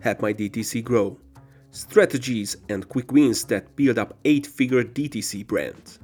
help my DTC grow. Strategies and quick wins that build up 8 figure DTC brand.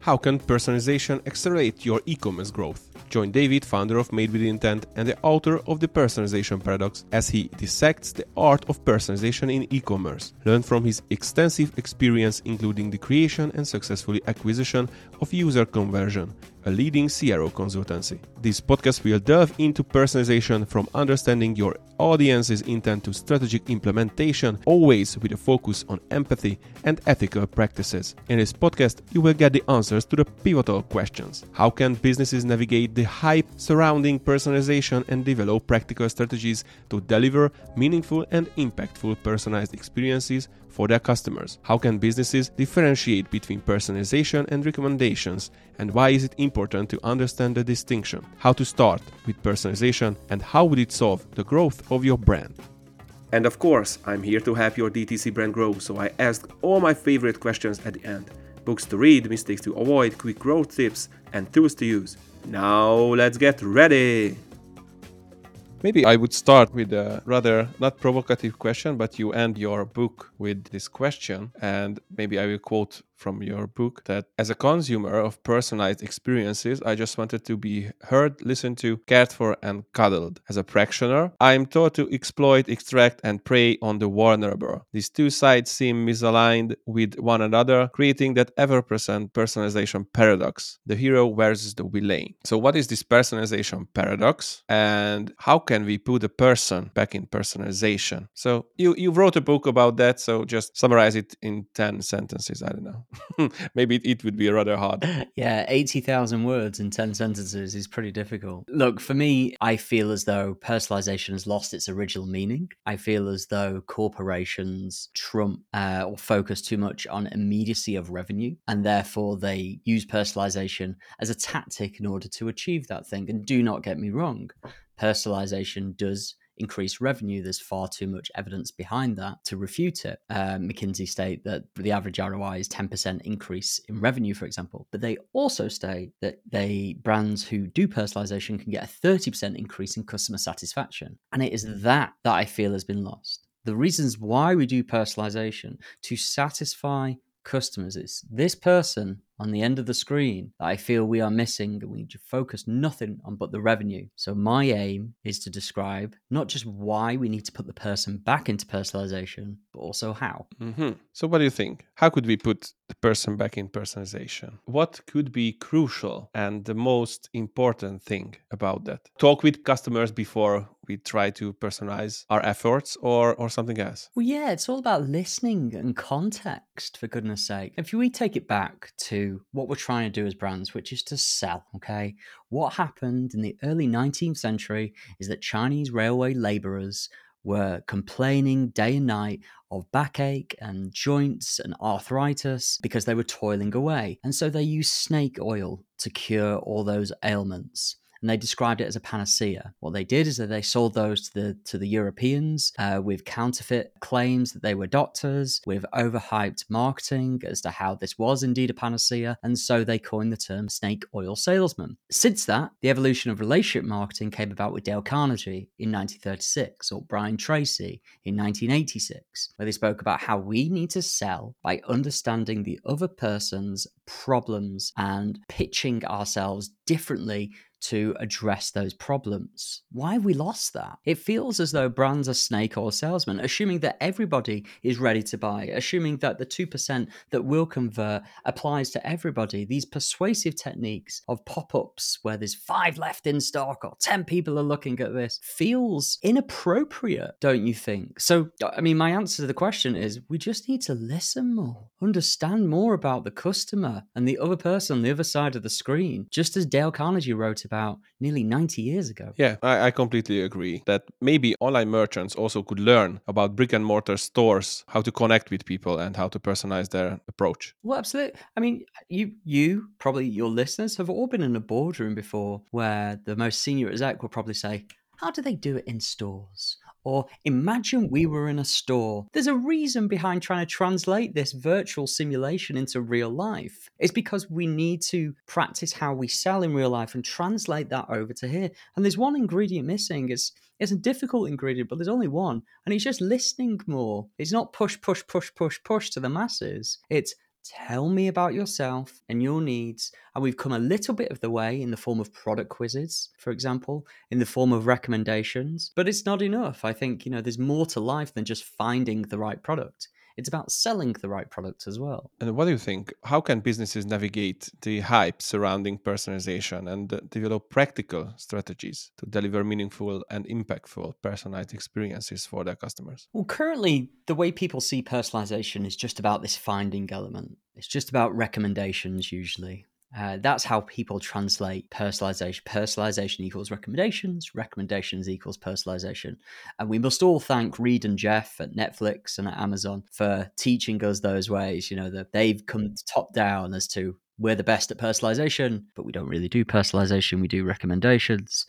How can personalization accelerate your e commerce growth? Join David, founder of Made with Intent and the author of The Personalization Paradox, as he dissects the art of personalization in e commerce. Learn from his extensive experience, including the creation and successful acquisition of user conversion, a leading CRO consultancy. This podcast will delve into personalization from understanding your audience's intent to strategic implementation, always with a focus on empathy and ethical practices. In this podcast, you will get the answers to the pivotal questions. How can businesses navigate the hype surrounding personalization and develop practical strategies to deliver meaningful and impactful personalized experiences for their customers? How can businesses differentiate between personalization and recommendations? And why is it important to understand the distinction? How to start with personalization and how would it solve the growth of your brand? And of course, I'm here to help your DTC brand grow, so I asked all my favorite questions at the end books to read, mistakes to avoid, quick growth tips, and tools to use. Now, let's get ready! Maybe I would start with a rather not provocative question, but you end your book with this question. And maybe I will quote from your book that as a consumer of personalized experiences, I just wanted to be heard, listened to, cared for, and cuddled. As a practitioner, I am taught to exploit, extract, and prey on the vulnerable. These two sides seem misaligned with one another, creating that ever present personalization paradox the hero versus the villain. So, what is this personalization paradox, and how can we put a person back in personalization? So, you, you wrote a book about that, so just summarize it in 10 sentences. I don't know. Maybe it would be rather hard. Yeah, 80,000 words in 10 sentences is pretty difficult. Look, for me, I feel as though personalization has lost its original meaning. I feel as though corporations trump uh, or focus too much on immediacy of revenue, and therefore they use personalization as a tactic in order to achieve that thing. And do not get me wrong, personalization does increase revenue, there's far too much evidence behind that to refute it. Uh, McKinsey state that the average ROI is 10% increase in revenue, for example. But they also state that they brands who do personalization can get a 30% increase in customer satisfaction. And it is that that I feel has been lost. The reasons why we do personalization to satisfy customers is this person on the end of the screen that I feel we are missing and we need to focus nothing on but the revenue. So my aim is to describe not just why we need to put the person back into personalization, but also how. Mm-hmm. So what do you think? How could we put the person back in personalization? What could be crucial and the most important thing about that? Talk with customers before we try to personalize our efforts or or something else? Well, yeah, it's all about listening and context, for goodness sake. If we take it back to what we're trying to do as brands, which is to sell. Okay. What happened in the early 19th century is that Chinese railway laborers were complaining day and night of backache and joints and arthritis because they were toiling away. And so they used snake oil to cure all those ailments and they described it as a panacea. What they did is that they sold those to the to the Europeans uh, with counterfeit claims that they were doctors, with overhyped marketing as to how this was indeed a panacea, and so they coined the term snake oil salesman. Since that, the evolution of relationship marketing came about with Dale Carnegie in 1936 or Brian Tracy in 1986, where they spoke about how we need to sell by understanding the other person's problems and pitching ourselves differently to address those problems. Why have we lost that? It feels as though brands are snake oil salesmen, assuming that everybody is ready to buy, assuming that the 2% that will convert applies to everybody. These persuasive techniques of pop ups where there's five left in stock or 10 people are looking at this feels inappropriate, don't you think? So, I mean, my answer to the question is we just need to listen more, understand more about the customer and the other person on the other side of the screen, just as Dale Carnegie wrote about nearly 90 years ago. Yeah, I, I, completely agree that maybe online merchants also could learn about brick and mortar stores, how to connect with people and how to personalize their approach. Well, absolutely. I mean, you, you, probably your listeners have all been in a boardroom before where the most senior exec will probably say, how do they do it in stores? Or imagine we were in a store. There's a reason behind trying to translate this virtual simulation into real life. It's because we need to practice how we sell in real life and translate that over to here. And there's one ingredient missing. It's it's a difficult ingredient, but there's only one, and it's just listening more. It's not push, push, push, push, push to the masses. It's Tell me about yourself and your needs. And we've come a little bit of the way in the form of product quizzes, for example, in the form of recommendations, but it's not enough. I think, you know, there's more to life than just finding the right product. It's about selling the right product as well. And what do you think? How can businesses navigate the hype surrounding personalization and develop practical strategies to deliver meaningful and impactful personalized experiences for their customers? Well, currently, the way people see personalization is just about this finding element. It's just about recommendations, usually. Uh, that's how people translate personalization. Personalization equals recommendations, recommendations equals personalization. And we must all thank Reed and Jeff at Netflix and at Amazon for teaching us those ways. You know, that they've come top down as to we're the best at personalization, but we don't really do personalization, we do recommendations.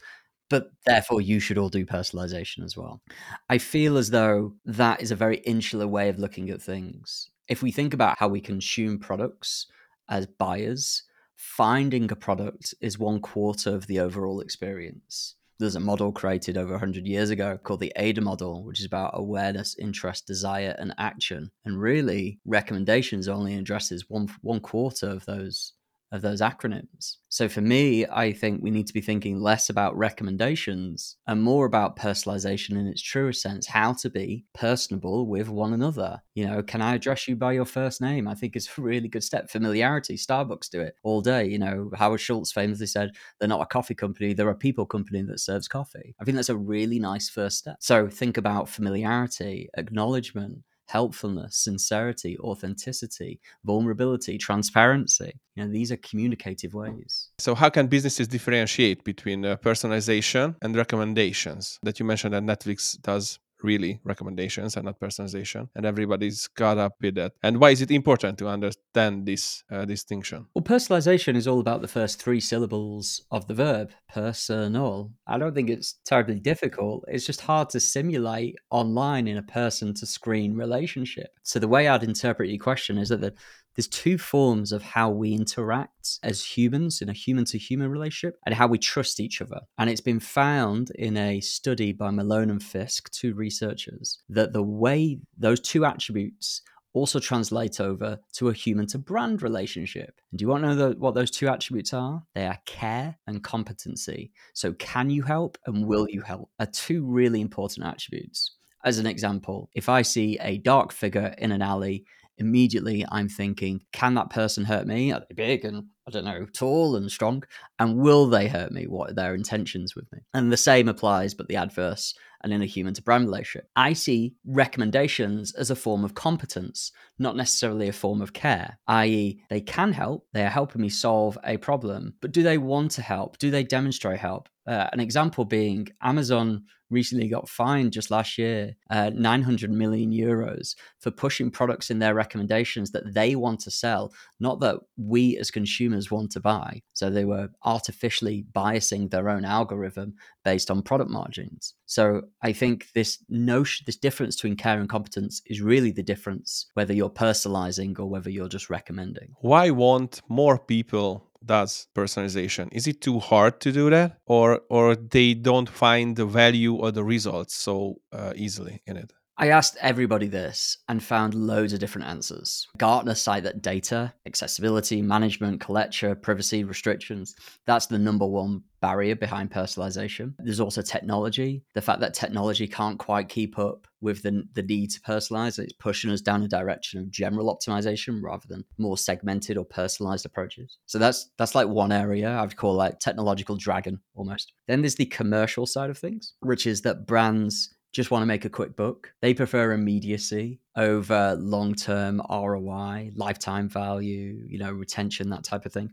But therefore, you should all do personalization as well. I feel as though that is a very insular way of looking at things. If we think about how we consume products as buyers, finding a product is one quarter of the overall experience. There's a model created over 100 years ago called the AIDA model, which is about awareness, interest, desire, and action. And really, recommendations only addresses one one quarter of those of those acronyms. So for me, I think we need to be thinking less about recommendations and more about personalization in its truest sense, how to be personable with one another. You know, can I address you by your first name? I think it's a really good step. Familiarity, Starbucks do it all day. You know, Howard Schultz famously said, they're not a coffee company, they're a people company that serves coffee. I think that's a really nice first step. So think about familiarity, acknowledgement, helpfulness, sincerity, authenticity, vulnerability, transparency. You know, these are communicative ways. So, how can businesses differentiate between uh, personalization and recommendations that you mentioned that Netflix does really recommendations and not personalization and everybody's caught up with that. And why is it important to understand this uh, distinction? Well personalization is all about the first three syllables of the verb personal. I don't think it's terribly difficult. It's just hard to simulate online in a person to screen relationship. So the way i'd interpret your question is that the, there's two forms of how we interact as humans in a human to human relationship and how we trust each other. And it's been found in a study by Malone and Fiske, two researchers, that the way those two attributes also translate over to a human to brand relationship. And do you want to know the, what those two attributes are? They are care and competency. So, can you help and will you help are two really important attributes. As an example, if I see a dark figure in an alley immediately I'm thinking, can that person hurt me? Are they big and I don't know, tall and strong? And will they hurt me? What are their intentions with me? And the same applies, but the adverse and in a human to brand relationship. I see recommendations as a form of competence, not necessarily a form of care, i.e., they can help, they are helping me solve a problem, but do they want to help? Do they demonstrate help? Uh, an example being Amazon recently got fined just last year uh, 900 million euros for pushing products in their recommendations that they want to sell, not that we as consumers want to buy. So they were artificially biasing their own algorithm based on product margins. So I think this notion, this difference between care and competence is really the difference whether you're personalizing or whether you're just recommending. Why won't more people does personalization is it too hard to do that or or they don't find the value or the results so uh, easily in it I asked everybody this and found loads of different answers. Gartner cite that data, accessibility, management, collector, privacy restrictions, that's the number one barrier behind personalization. There's also technology, the fact that technology can't quite keep up with the, the need to personalize. It's pushing us down a direction of general optimization rather than more segmented or personalized approaches. So that's that's like one area I would call like technological dragon almost. Then there's the commercial side of things, which is that brands just want to make a quick buck. They prefer immediacy over long term ROI, lifetime value, you know, retention, that type of thing.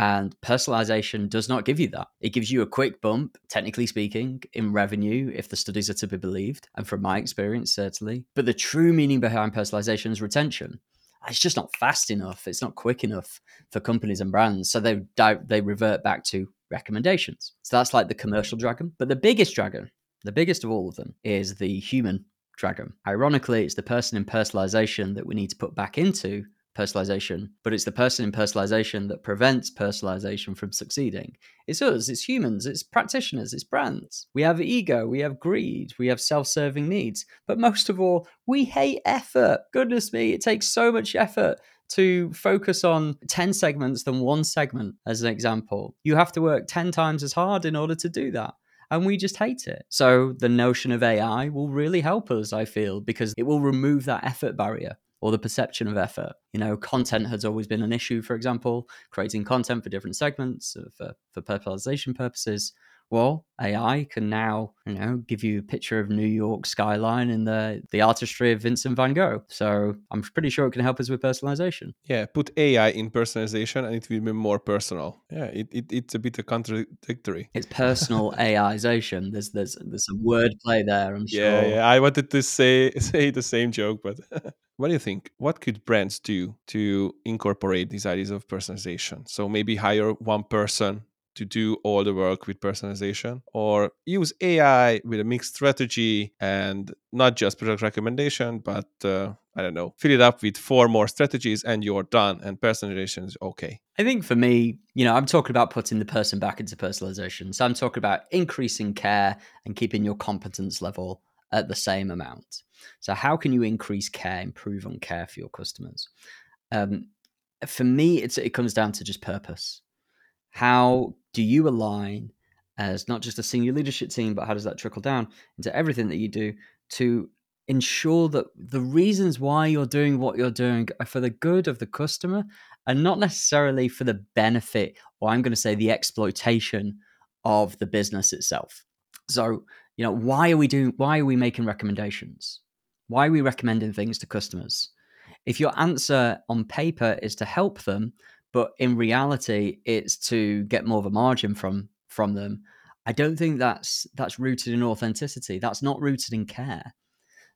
And personalization does not give you that. It gives you a quick bump, technically speaking, in revenue, if the studies are to be believed. And from my experience, certainly. But the true meaning behind personalization is retention. It's just not fast enough. It's not quick enough for companies and brands. So they, they revert back to recommendations. So that's like the commercial dragon. But the biggest dragon The biggest of all of them is the human dragon. Ironically, it's the person in personalization that we need to put back into personalization, but it's the person in personalization that prevents personalization from succeeding. It's us, it's humans, it's practitioners, it's brands. We have ego, we have greed, we have self serving needs, but most of all, we hate effort. Goodness me, it takes so much effort to focus on 10 segments than one segment, as an example. You have to work 10 times as hard in order to do that and we just hate it. So the notion of AI will really help us, I feel, because it will remove that effort barrier or the perception of effort. You know, content has always been an issue, for example, creating content for different segments uh, for, for personalization purposes well, AI can now, you know, give you a picture of New York skyline in the the artistry of Vincent van Gogh. So I'm pretty sure it can help us with personalization. Yeah, put AI in personalization and it will be more personal. Yeah, it, it it's a bit contradictory. It's personal AIization. There's there's there's a word play there. I'm sure. Yeah, yeah. I wanted to say say the same joke, but. what do you think? What could brands do to incorporate these ideas of personalization? So maybe hire one person to do all the work with personalization or use AI with a mixed strategy and not just product recommendation, but uh, I don't know, fill it up with four more strategies and you're done and personalization is okay. I think for me, you know, I'm talking about putting the person back into personalization. So I'm talking about increasing care and keeping your competence level at the same amount. So how can you increase care, improve on care for your customers? Um, for me, it's it comes down to just purpose. How do you align as not just a senior leadership team, but how does that trickle down into everything that you do to ensure that the reasons why you're doing what you're doing are for the good of the customer and not necessarily for the benefit, or I'm going to say the exploitation of the business itself. So, you know, why are we doing, why are we making recommendations? Why are we recommending things to customers? If your answer on paper is to help them, but in reality it's to get more of a margin from from them i don't think that's that's rooted in authenticity. That's not rooted in care.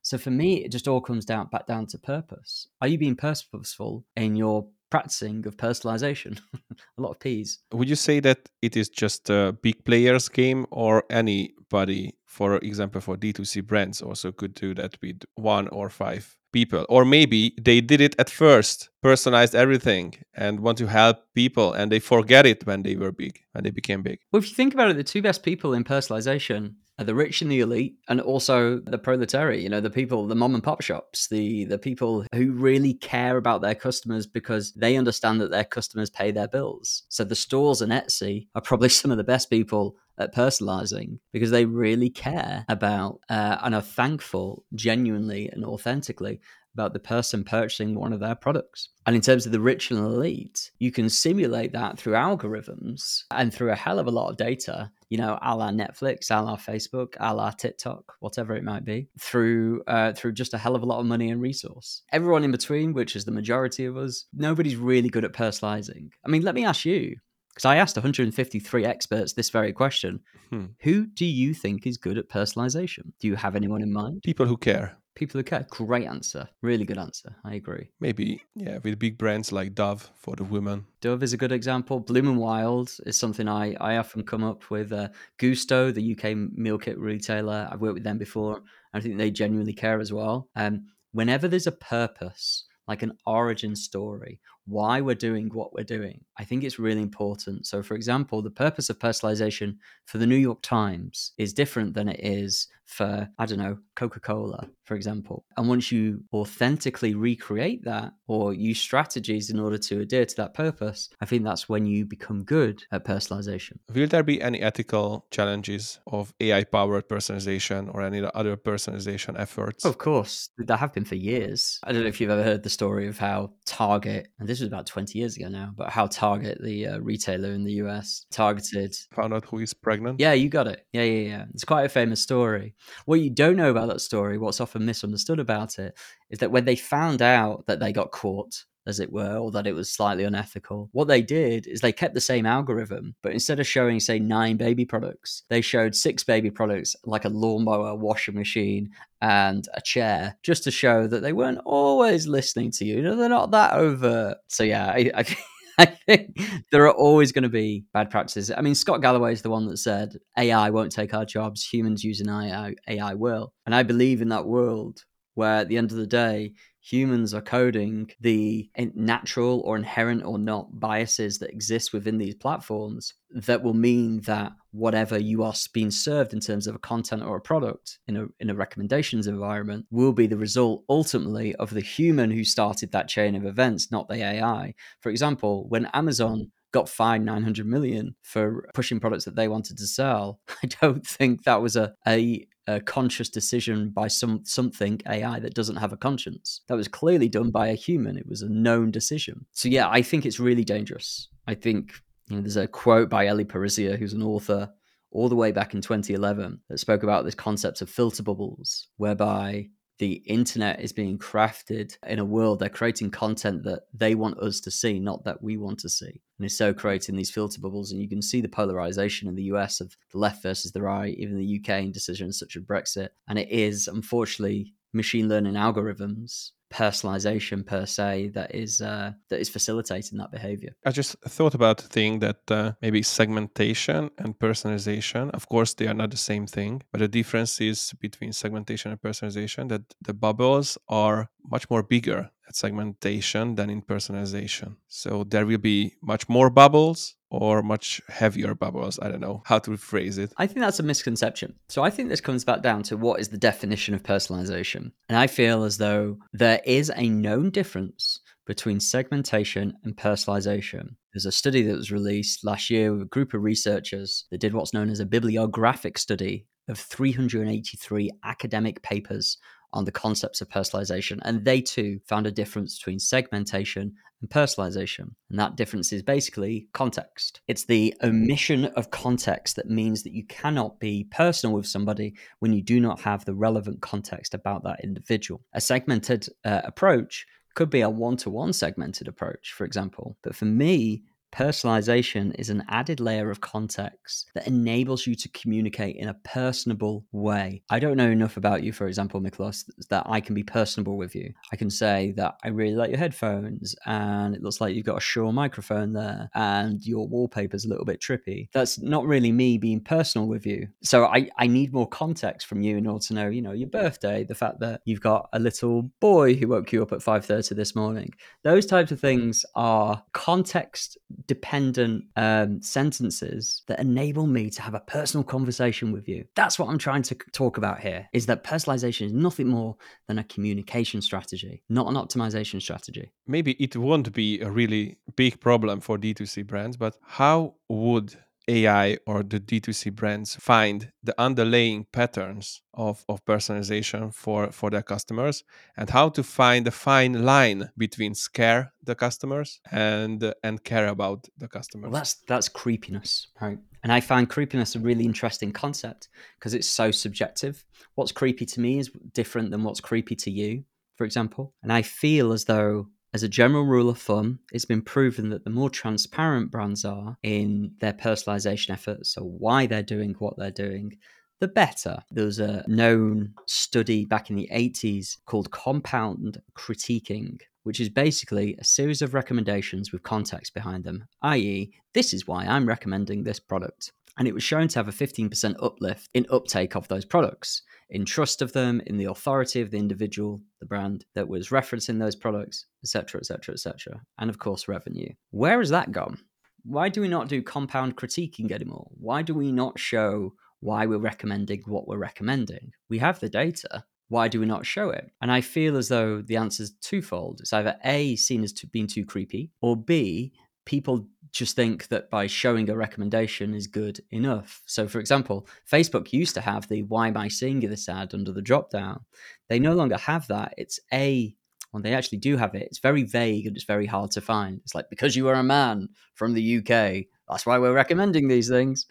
So for me it just all comes down back down to purpose. Are you being purposeful in your practicing of personalization. A lot of p's. Would you say that it is just a big players game or anybody for example for d2c brands also could do that with one or five people? Or maybe they did it at first personalized everything and want to help people and they forget it when they were big and they became big. Well if you think about it the two best people in personalization the rich and the elite and also the proletariat you know the people the mom and pop shops the the people who really care about their customers because they understand that their customers pay their bills. So the stores and etsy are probably some of the best people at personalizing because they really care about uh, and are thankful genuinely and authentically about the person purchasing one of their products. And in terms of the rich and elite, you can simulate that through algorithms and through a hell of a lot of data, you know, a la Netflix, a la Facebook, a la TikTok, whatever it might be, through uh, through just a hell of a lot of money and resource. Everyone in between, which is the majority of us, nobody's really good at personalizing. I mean, let me ask you, because I asked 153 experts this very question. Hmm. Who do you think is good at personalization? Do you have anyone in mind? People who care. People who care. Great answer. Really good answer. I agree. Maybe, yeah, with big brands like Dove for the women. Dove is a good example. Bloom and Wild is something I, I often come up with. Uh, Gousto, the UK meal kit retailer, I've worked with them before. I think they genuinely care as well. Um, whenever there's a purpose, like an origin story, why we're doing what we're doing. I think it's really important. So, for example, the purpose of personalization for the New York Times is different than it is for, I don't know, Coca Cola, for example. And once you authentically recreate that or use strategies in order to adhere to that purpose, I think that's when you become good at personalization. Will there be any ethical challenges of AI powered personalization or any other personalization efforts? Of course, there have been for years. I don't know if you've ever heard the story of how Target, and this was about 20 years ago now, but how Target, the uh, retailer in the US, targeted. Found out who is pregnant? Yeah, you got it. Yeah, yeah, yeah. It's quite a famous story. What you don't know about that story, what's often misunderstood about it, is that when they found out that they got caught, as it were, or that it was slightly unethical, what they did is they kept the same algorithm, but instead of showing, say, nine baby products, they showed six baby products, like a lawnmower, washing machine, and a chair, just to show that they weren't always listening to you. you know, they're not that overt. So, yeah, I, I I think there are always going to be bad practices. I mean, Scott Galloway is the one that said AI won't take our jobs, humans using AI, AI will. And I believe in that world where at the end of the day, humans are coding the natural or inherent or not biases that exist within these platforms that will mean that whatever you are being served in terms of a content or a product in a in a recommendations environment will be the result ultimately of the human who started that chain of events not the AI for example when Amazon got fined 900 million for pushing products that they wanted to sell i don't think that was a, a a conscious decision by some something AI that doesn't have a conscience. That was clearly done by a human. It was a known decision. So yeah, I think it's really dangerous. I think you know, there's a quote by Eli Pariser, who's an author, all the way back in 2011, that spoke about this concept of filter bubbles, whereby the internet is being crafted in a world they're creating content that they want us to see not that we want to see. And it's so creating these filter bubbles and you can see the polarization in the us of the left versus the right even the uk in decisions such as brexit. And it is unfortunately machine learning algorithms personalization per se that is uh, that is facilitating that behavior. I just thought about the thing that uh, maybe segmentation and personalization. Of course, they are not the same thing, but the difference is between segmentation and personalization that the bubbles are much more bigger at segmentation than in personalization. So there will be much more bubbles or much heavier bubbles. I don't know how to phrase it. I think that's a misconception. So I think this comes back down to what is the definition of personalization. And I feel as though there is a known difference between segmentation and personalization. There's a study that was released last year with a group of researchers that did what's known as a bibliographic study of 383 academic papers on the concepts of personalization. And they too found a difference between segmentation and personalization. And that difference is basically context. It's the omission of context that means that you cannot be personal with somebody when you do not have the relevant context about that individual. A segmented uh, approach could be a one to one segmented approach, for example. But for me, Personalization is an added layer of context that enables you to communicate in a personable way. I don't know enough about you, for example, Miklos, that I can be personable with you. I can say that I really like your headphones and it looks like you've got a Shure microphone there and your wallpaper's a little bit trippy. That's not really me being personal with you. So I, I need more context from you in order to know, you know, your birthday, the fact that you've got a little boy who woke you up at 5.30 this morning. Those types of things are context dependent um, sentences that enable me to have a personal conversation with you. That's what I'm trying to talk about here is that personalization is nothing more than a communication strategy, not an optimization strategy. Maybe it won't be a really big problem for D2C brands, but how would AI or the D2C brands find the underlying patterns of, of personalization for, for their customers and how to find a fine line between scare the customers and and care about the customers. Well, that's that's creepiness, right? And I find creepiness a really interesting concept because it's so subjective. What's creepy to me is different than what's creepy to you, for example. And I feel as though as a general rule of thumb, it's been proven that the more transparent brands are in their personalization efforts, so why they're doing what they're doing, the better. There was a known study back in the 80s called compound critiquing, which is basically a series of recommendations with context behind them, i.e., this is why I'm recommending this product. And it was shown to have a 15% uplift in uptake of those products in trust of them, in the authority of the individual, the brand that was referencing those products, etc., etc., etc., and of course revenue. Where has that gone? Why do we not do compound critiquing anymore? Why do we not show why we're recommending what we're recommending? We have the data. Why do we not show it? And I feel as though the answer is twofold. It's either A, seen as being too creepy, or B, people just think that by showing a recommendation is good enough. So, for example, Facebook used to have the "Why am I seeing this ad?" under the drop down. They no longer have that. It's a well, they actually do have it. It's very vague and it's very hard to find. It's like because you are a man from the UK, that's why we're recommending these things.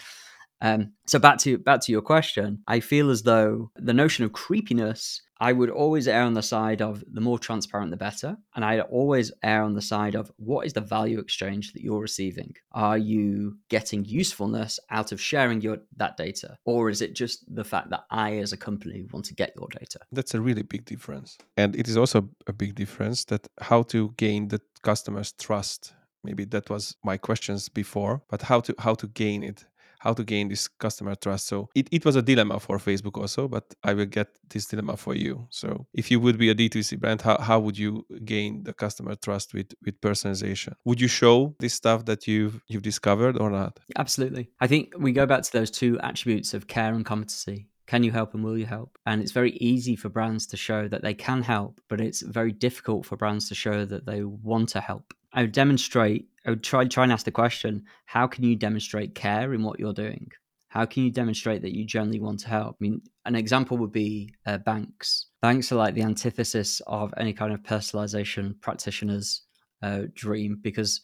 Um, so back to back to your question, I feel as though the notion of creepiness I would always err on the side of the more transparent, the better. And I'd always err on the side of what is the value exchange that you're receiving? Are you getting usefulness out of sharing your that data? Or is it just the fact that I, as a company, want to get your data? That's a really big difference. And it is also a big difference that how to gain the customer's trust maybe that was my questions before but how to how to gain it how to gain this customer trust. So it, it was a dilemma for facebook also but i will get this dilemma for you. So if you would be a d2c brand how, how would you gain the customer trust with with personalization? Would you show this stuff that you've you've discovered or not? Absolutely. I think we go back to those two attributes of care and competency. Can you help and will you help? And it's very easy for brands to show that they can help, but it's very difficult for brands to show that they want to help. I would demonstrate, I would try try and ask the question, how can you demonstrate care in what you're doing? How can you demonstrate that you generally want to help? I mean, an example would be uh, banks. Banks are like the antithesis of any kind of personalization practitioner's uh, dream because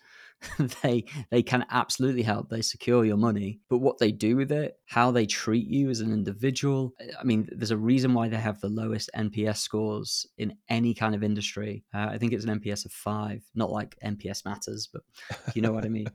they they can absolutely help. They secure your money, but what they do with it, how they treat you as an individual. I mean, there's a reason why they have the lowest NPS scores in any kind of industry. Uh, I think it's an NPS of five, not like NPS matters, but you know what I mean.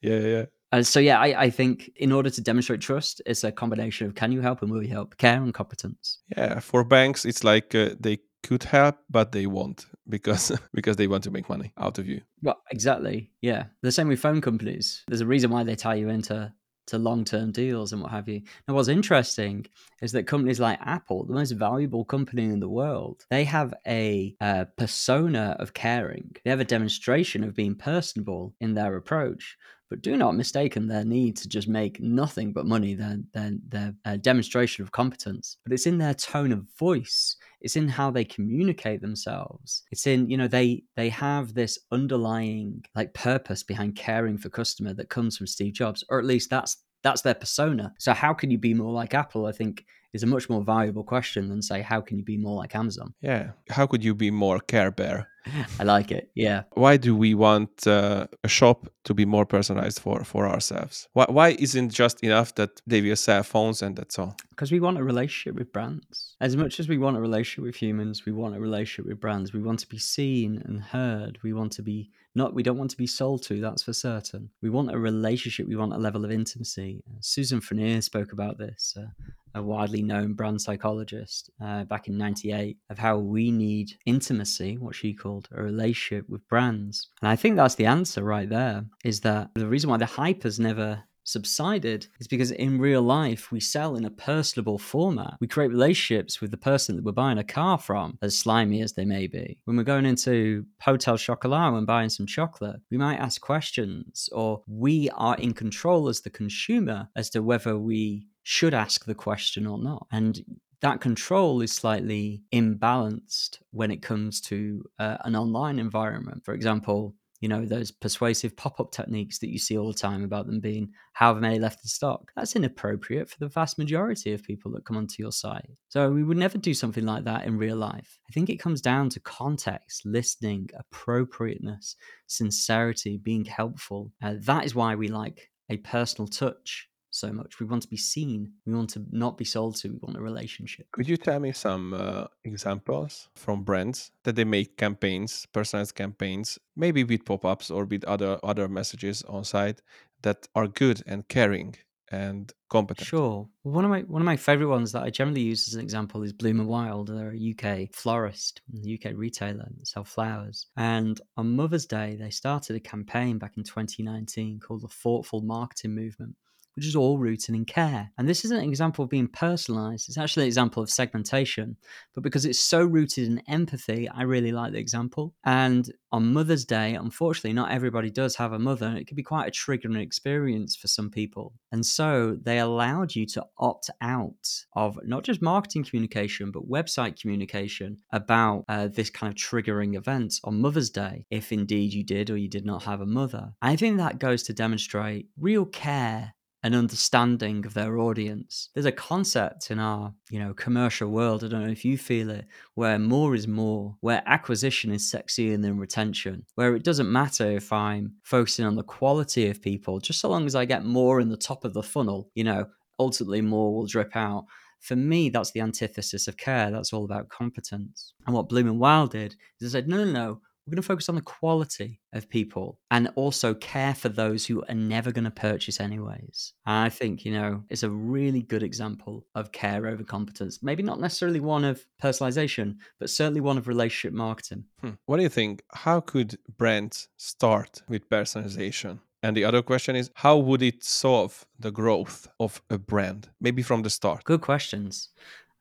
yeah, yeah. Uh, so yeah, I, I think in order to demonstrate trust, it's a combination of can you help and will you help, care and competence. Yeah, for banks, it's like uh, they could help, but they won't because because they want to make money out of you. Well, exactly. Yeah, the same with phone companies. There's a reason why they tie you into to long-term deals and what have you. Now, what's interesting is that companies like Apple, the most valuable company in the world, they have a, a persona of caring. They have a demonstration of being personable in their approach. But do not mistaken their need to just make nothing but money, their, their, their uh, demonstration of competence. But it's in their tone of voice. It's in how they communicate themselves. It's in, you know, they they have this underlying like purpose behind caring for customer that comes from Steve Jobs, or at least that's that's their persona. So how can you be more like Apple? I think is a much more valuable question than say how can you be more like Amazon? Yeah. How could you be more Care Bear? I like it. Yeah. Why do we want uh, a shop to be more personalized for for ourselves? Why why isn't just enough that they will sell phones and that's all? Because we want a relationship with brands. As much as we want a relationship with humans, we want a relationship with brands. We want to be seen and heard. We want to be not we don't want to be sold to that's for certain. We want a relationship we want a level of intimacy. Susan Fournier spoke about this uh, a widely known brand psychologist uh, back in 98 of how we need intimacy what she called a relationship with brands. And i think that's the answer right there is that the reason why the hype has never subsided is because in real life we sell in a personable format. We create relationships with the person that we're buying a car from, as slimy as they may be. When we're going into Hotel Chocolat and buying some chocolate, we might ask questions, or we are in control as the consumer as to whether we should ask the question or not. And that control is slightly imbalanced when it comes to uh, an online environment. For example, you know those persuasive pop-up techniques that you see all the time about them being however many left in stock. That's inappropriate for the vast majority of people that come onto your site. So we would never do something like that in real life. I think it comes down to context listening appropriateness sincerity being helpful. Uh, that is why we like a personal touch so much. We want to be seen. We want to not be sold to. We want a relationship. Could you tell me some uh, examples from brands that they make campaigns, personalized campaigns, maybe with pop-ups or with other other messages on site that are good and caring and competent? Sure. One of my one of my favorite ones that I generally use as an example is Bloom and Wild. They're a UK florist, a UK retailer that sell flowers. And on Mother's Day, they started a campaign back in 2019 called the Thoughtful Marketing Movement which is all rooted in care. And this is an example of being personalized. It's actually an example of segmentation, but because it's so rooted in empathy, I really like the example. And on Mother's Day, unfortunately, not everybody does have a mother. It can be quite a triggering experience for some people. And so they allowed you to opt out of not just marketing communication, but website communication about uh, this kind of triggering event on Mother's Day, if indeed you did or you did not have a mother. I think that goes to demonstrate real care an understanding of their audience. There's a concept in our, you know, commercial world, I don't know if you feel it, where more is more, where acquisition is sexier than retention, where it doesn't matter if I'm focusing on the quality of people, just so long as I get more in the top of the funnel, you know, ultimately more will drip out. For me, that's the antithesis of care. That's all about competence. And what Bloom and Wild did is they said, no, no, no, We're going to focus on the quality of people and also care for those who are never going to purchase anyways. And I think, you know, it's a really good example of care over competence. Maybe not necessarily one of personalization, but certainly one of relationship marketing. Hmm. What do you think? How could brands start with personalization? And the other question is, how would it solve the growth of a brand? Maybe from the start. Good questions.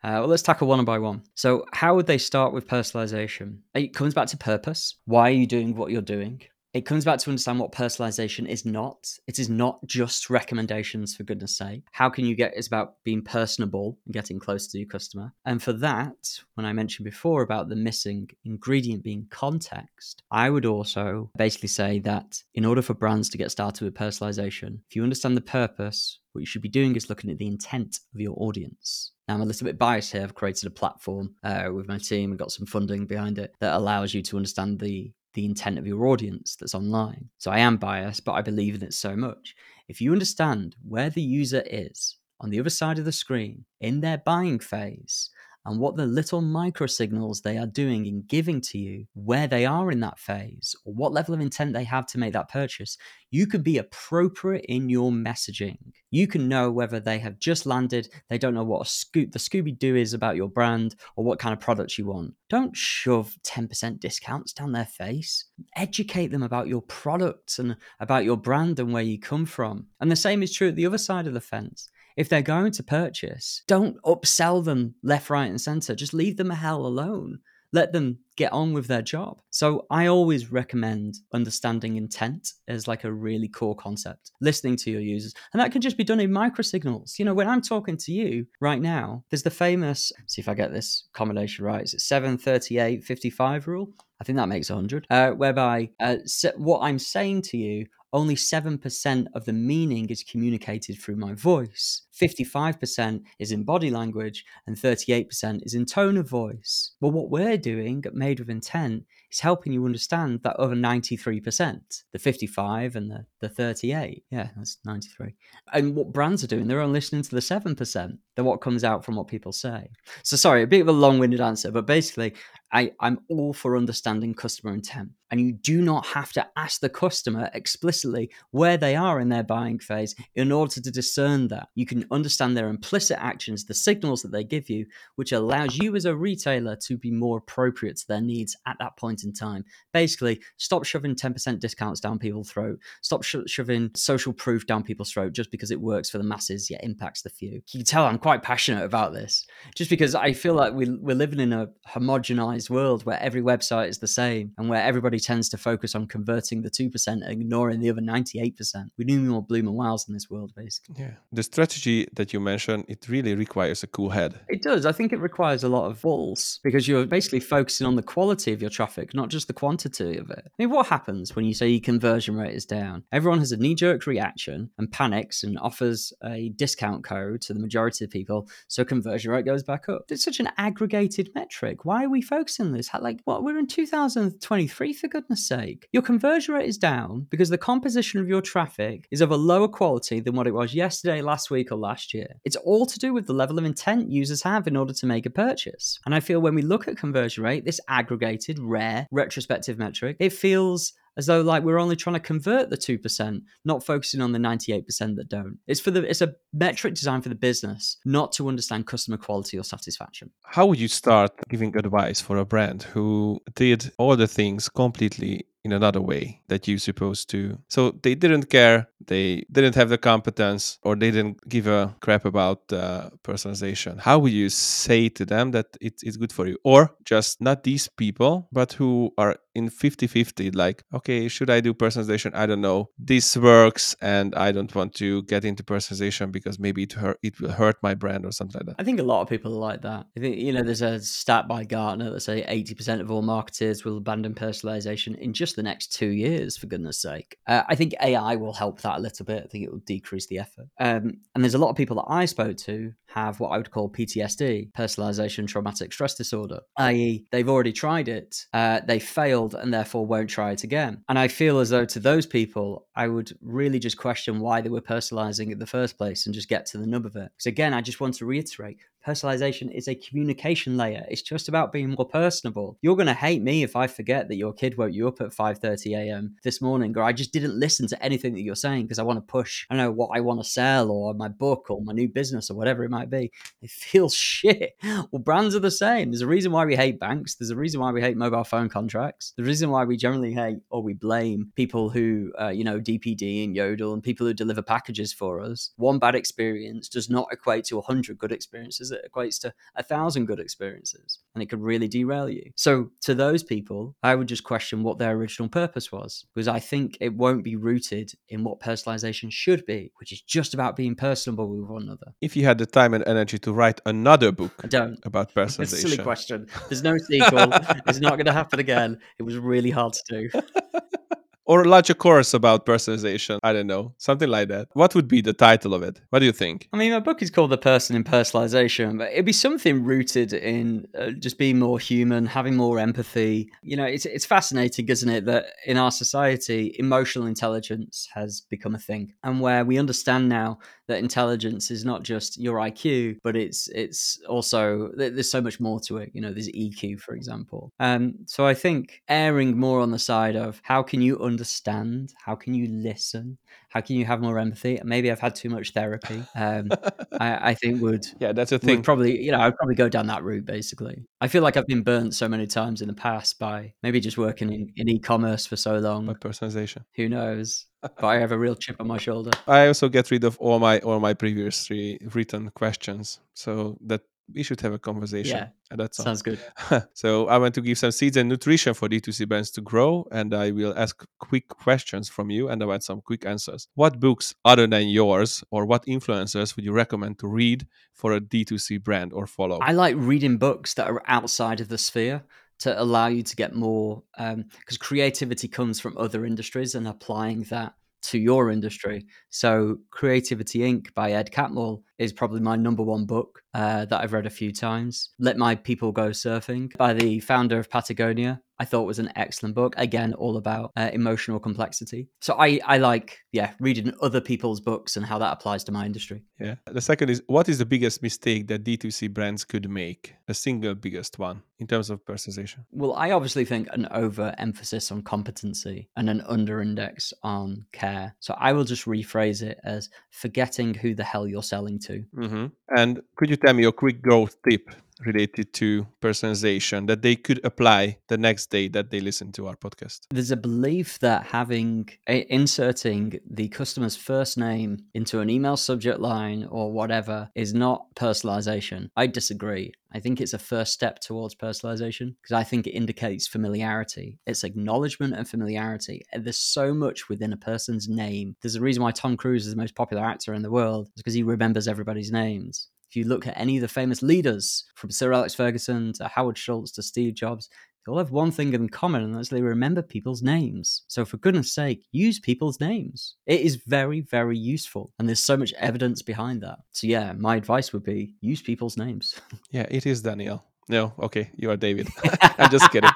Uh, well, let's tackle one by one. So, how would they start with personalization? It comes back to purpose. Why are you doing what you're doing? It comes back to understand what personalization is not. It is not just recommendations, for goodness sake. How can you get it's about being personable and getting close to your customer? And for that, when I mentioned before about the missing ingredient being context, I would also basically say that in order for brands to get started with personalization, if you understand the purpose, what you should be doing is looking at the intent of your audience. Now, I'm a little bit biased here. I've created a platform uh, with my team and got some funding behind it that allows you to understand the the intent of your audience that's online. So I am biased, but I believe in it so much. If you understand where the user is on the other side of the screen in their buying phase, and what the little micro signals they are doing in giving to you, where they are in that phase, or what level of intent they have to make that purchase, you can be appropriate in your messaging. You can know whether they have just landed, they don't know what a scoop the Scooby Doo is about your brand, or what kind of products you want. Don't shove 10% discounts down their face. Educate them about your products and about your brand and where you come from. And the same is true at the other side of the fence if they're going to purchase, don't upsell them left, right, and center. Just leave them a hell alone. Let them get on with their job. So I always recommend understanding intent as like a really core concept, listening to your users. And that can just be done in micro signals. You know, when I'm talking to you right now, there's the famous, see if I get this combination right, it's 738 55 rule. I think that makes 100, uh, whereby uh, what I'm saying to you only 7% of the meaning is communicated through my voice. 55% is in body language and 38% is in tone of voice. Well, what we're doing at Made with Intent is helping you understand that other 93%, the 55 and the, the 38. Yeah, that's 93. And what brands are doing, they're only listening to the 7%, than what comes out from what people say. So, sorry, a bit of a long winded answer, but basically, I, I'm all for understanding customer intent. And you do not have to ask the customer explicitly where they are in their buying phase in order to discern that. You can understand their implicit actions, the signals that they give you, which allows you as a retailer to be more appropriate to their needs at that point in time. Basically, stop shoving 10% discounts down people's throat. Stop sho- shoving social proof down people's throat just because it works for the masses yet impacts the few. You can tell I'm quite passionate about this just because I feel like we, we're living in a homogenized world where every website is the same and where everybody tends to focus on converting the 2% and ignoring the other 98%. We need more Bloom and Wilds in this world, basically. Yeah. The strategy that you mentioned, it really requires a cool head. It does. I think it requires a lot of balls because you're basically focusing on the quality of your traffic, not just the quantity of it. I mean, what happens when you say your conversion rate is down? Everyone has a knee jerk reaction and panics and offers a discount code to the majority of people. So conversion rate goes back up. It's such an aggregated metric. Why are we in this. Like, what? We're in 2023, for goodness sake. Your conversion rate is down because the composition of your traffic is of a lower quality than what it was yesterday, last week, or last year. It's all to do with the level of intent users have in order to make a purchase. And I feel when we look at conversion rate, this aggregated, rare, retrospective metric, it feels as though like we're only trying to convert the 2%, not focusing on the 98% that don't. It's for the it's a metric designed for the business, not to understand customer quality or satisfaction. How would you start giving advice for a brand who did all the things completely in another way that you're supposed to. So they didn't care, they didn't have the competence, or they didn't give a crap about uh, personalization. How would you say to them that it, it's good for you? Or just not these people, but who are in 50 50, like, okay, should I do personalization? I don't know. This works, and I don't want to get into personalization because maybe it, hurt, it will hurt my brand or something like that. I think a lot of people like that. I think, you know, there's a stat by Gartner that say 80% of all marketers will abandon personalization in just the next two years, for goodness sake. Uh, I think AI will help that a little bit. I think it will decrease the effort. Um, and there's a lot of people that I spoke to have what I would call PTSD, personalization traumatic stress disorder, i.e., they've already tried it, uh, they failed, and therefore won't try it again. And I feel as though to those people, I would really just question why they were personalizing in the first place and just get to the nub of it. Because again, I just want to reiterate personalization is a communication layer. It's just about being more personable. You're going to hate me if I forget that your kid woke you up at 5:30 a.m. this morning or I just didn't listen to anything that you're saying because I want to push I know what I want to sell or my book or my new business or whatever it might be. It feels shit. Well, brands are the same. There's a reason why we hate banks. There's a reason why we hate mobile phone contracts. The reason why we generally hate or we blame people who uh, you know DPD and Yodel and people who deliver packages for us. One bad experience does not equate to 100 good experiences it equates to a thousand good experiences and it could really derail you. So, to those people, I would just question what their original purpose was because I think it won't be rooted in what personalization should be, which is just about being personable with one another. If you had the time and energy to write another book I don't. about It's a personalization, silly question. There's no sequel. it's not going to happen again. It was really hard to do. or launch a course about personalization, I don't know, something like that. What would be the title of it? What do you think? I mean, my book is called The Person in Personalization, but it'd be something rooted in uh, just being more human, having more empathy. You know, it's it's fascinating, isn't it, that in our society, emotional intelligence has become a thing, and where we understand now that intelligence is not just your IQ, but it's it's also there's so much more to it. You know, there's EQ, for example. Um, so I think erring more on the side of how can you understand, how can you listen, how can you have more empathy? Maybe I've had too much therapy. Um, I, I think would Yeah, that's a thing. probably you know I'd probably go down that route basically. I feel like I've been burnt so many times in the past by maybe just working in, in e-commerce for so long. By personalization. Who knows? But I have a real chip on my shoulder. I also get rid of all my all my previous three written questions, so that we should have a conversation. Yeah, and that's all. Sounds good. so I want to give some seeds and nutrition for D2C brands to grow, and I will ask quick questions from you, and I want some quick answers. What books other than yours, or what influencers would you recommend to read for a D2C brand or follow? I like reading books that are outside of the sphere to allow you to get more um, because creativity comes from other industries and applying that to your industry. So, Creativity Inc. by Ed Catmull is probably my number one book uh, that I've read a few times. Let My People Go Surfing by the founder of Patagonia. I thought was an excellent book. Again, all about uh, emotional complexity. So I, I like, yeah, reading other people's books and how that applies to my industry. Yeah. The second is what is the biggest mistake that D2C brands could make? A single biggest one in terms of personalization. Well, I obviously think an over emphasis on competency and an under index on care. So I will just rephrase it as forgetting who the hell you're selling to. Mm-hmm. And could you tell me a quick growth tip related to personalization that they could apply the next day that they listen to our podcast? There's a belief that having inserting the customer's first name into an email subject line or whatever is not personalization. I disagree. I think it's a first step towards personalization because I think it indicates familiarity. It's acknowledgement and familiarity. There's so much within a person's name. There's a reason why Tom Cruise is the most popular actor in the world, because he remembers everybody's names. If you look at any of the famous leaders, from Sir Alex Ferguson to Howard Schultz to Steve Jobs, they all have one thing in common, and that's they remember people's names. So, for goodness sake, use people's names. It is very, very useful. And there's so much evidence behind that. So, yeah, my advice would be use people's names. Yeah, it is Daniel. No, okay, you are David. I'm just kidding.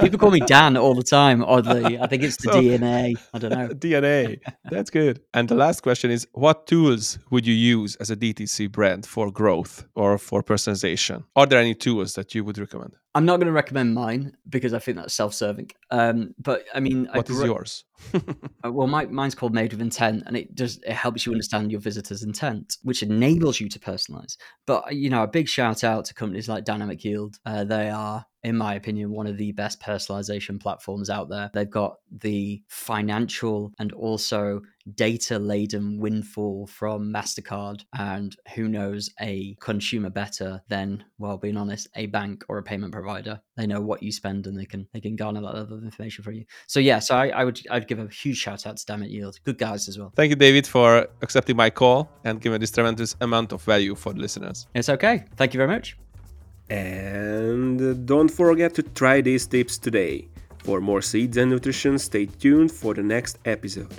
People call me Dan all the time, oddly. I think it's the So- DNA. I don't know. DNA. That's good. And the last question is what tools would you use as a DTC brand for growth or for personalization? Are there any tools that you would recommend? I'm not going to recommend mine because I think that's self-serving. Um, but I mean, I What is grew- yours? Uh, well, my, mine's called Made with Intent, and it does it helps you understand your visitor's intent, which enables you to personalize. But you know, a big shout out to companies like Dynamic Yield. Uh, they are, in my opinion, one of the best personalization platforms out there. They've got the financial and also data laden windfall from Mastercard, and who knows a consumer better than, well, being honest, a bank or a payment provider. They know what you spend, and they can they can garner that level of information for you. So yeah, so I, I would I'd give a huge shout out to Dynamic Yield. Good guys as well. Thank you, David, for accepting my call and giving this tremendous amount of value for the listeners. It's okay. Thank you very much. And don't forget to try these tips today. For more seeds and nutrition, stay tuned for the next episode.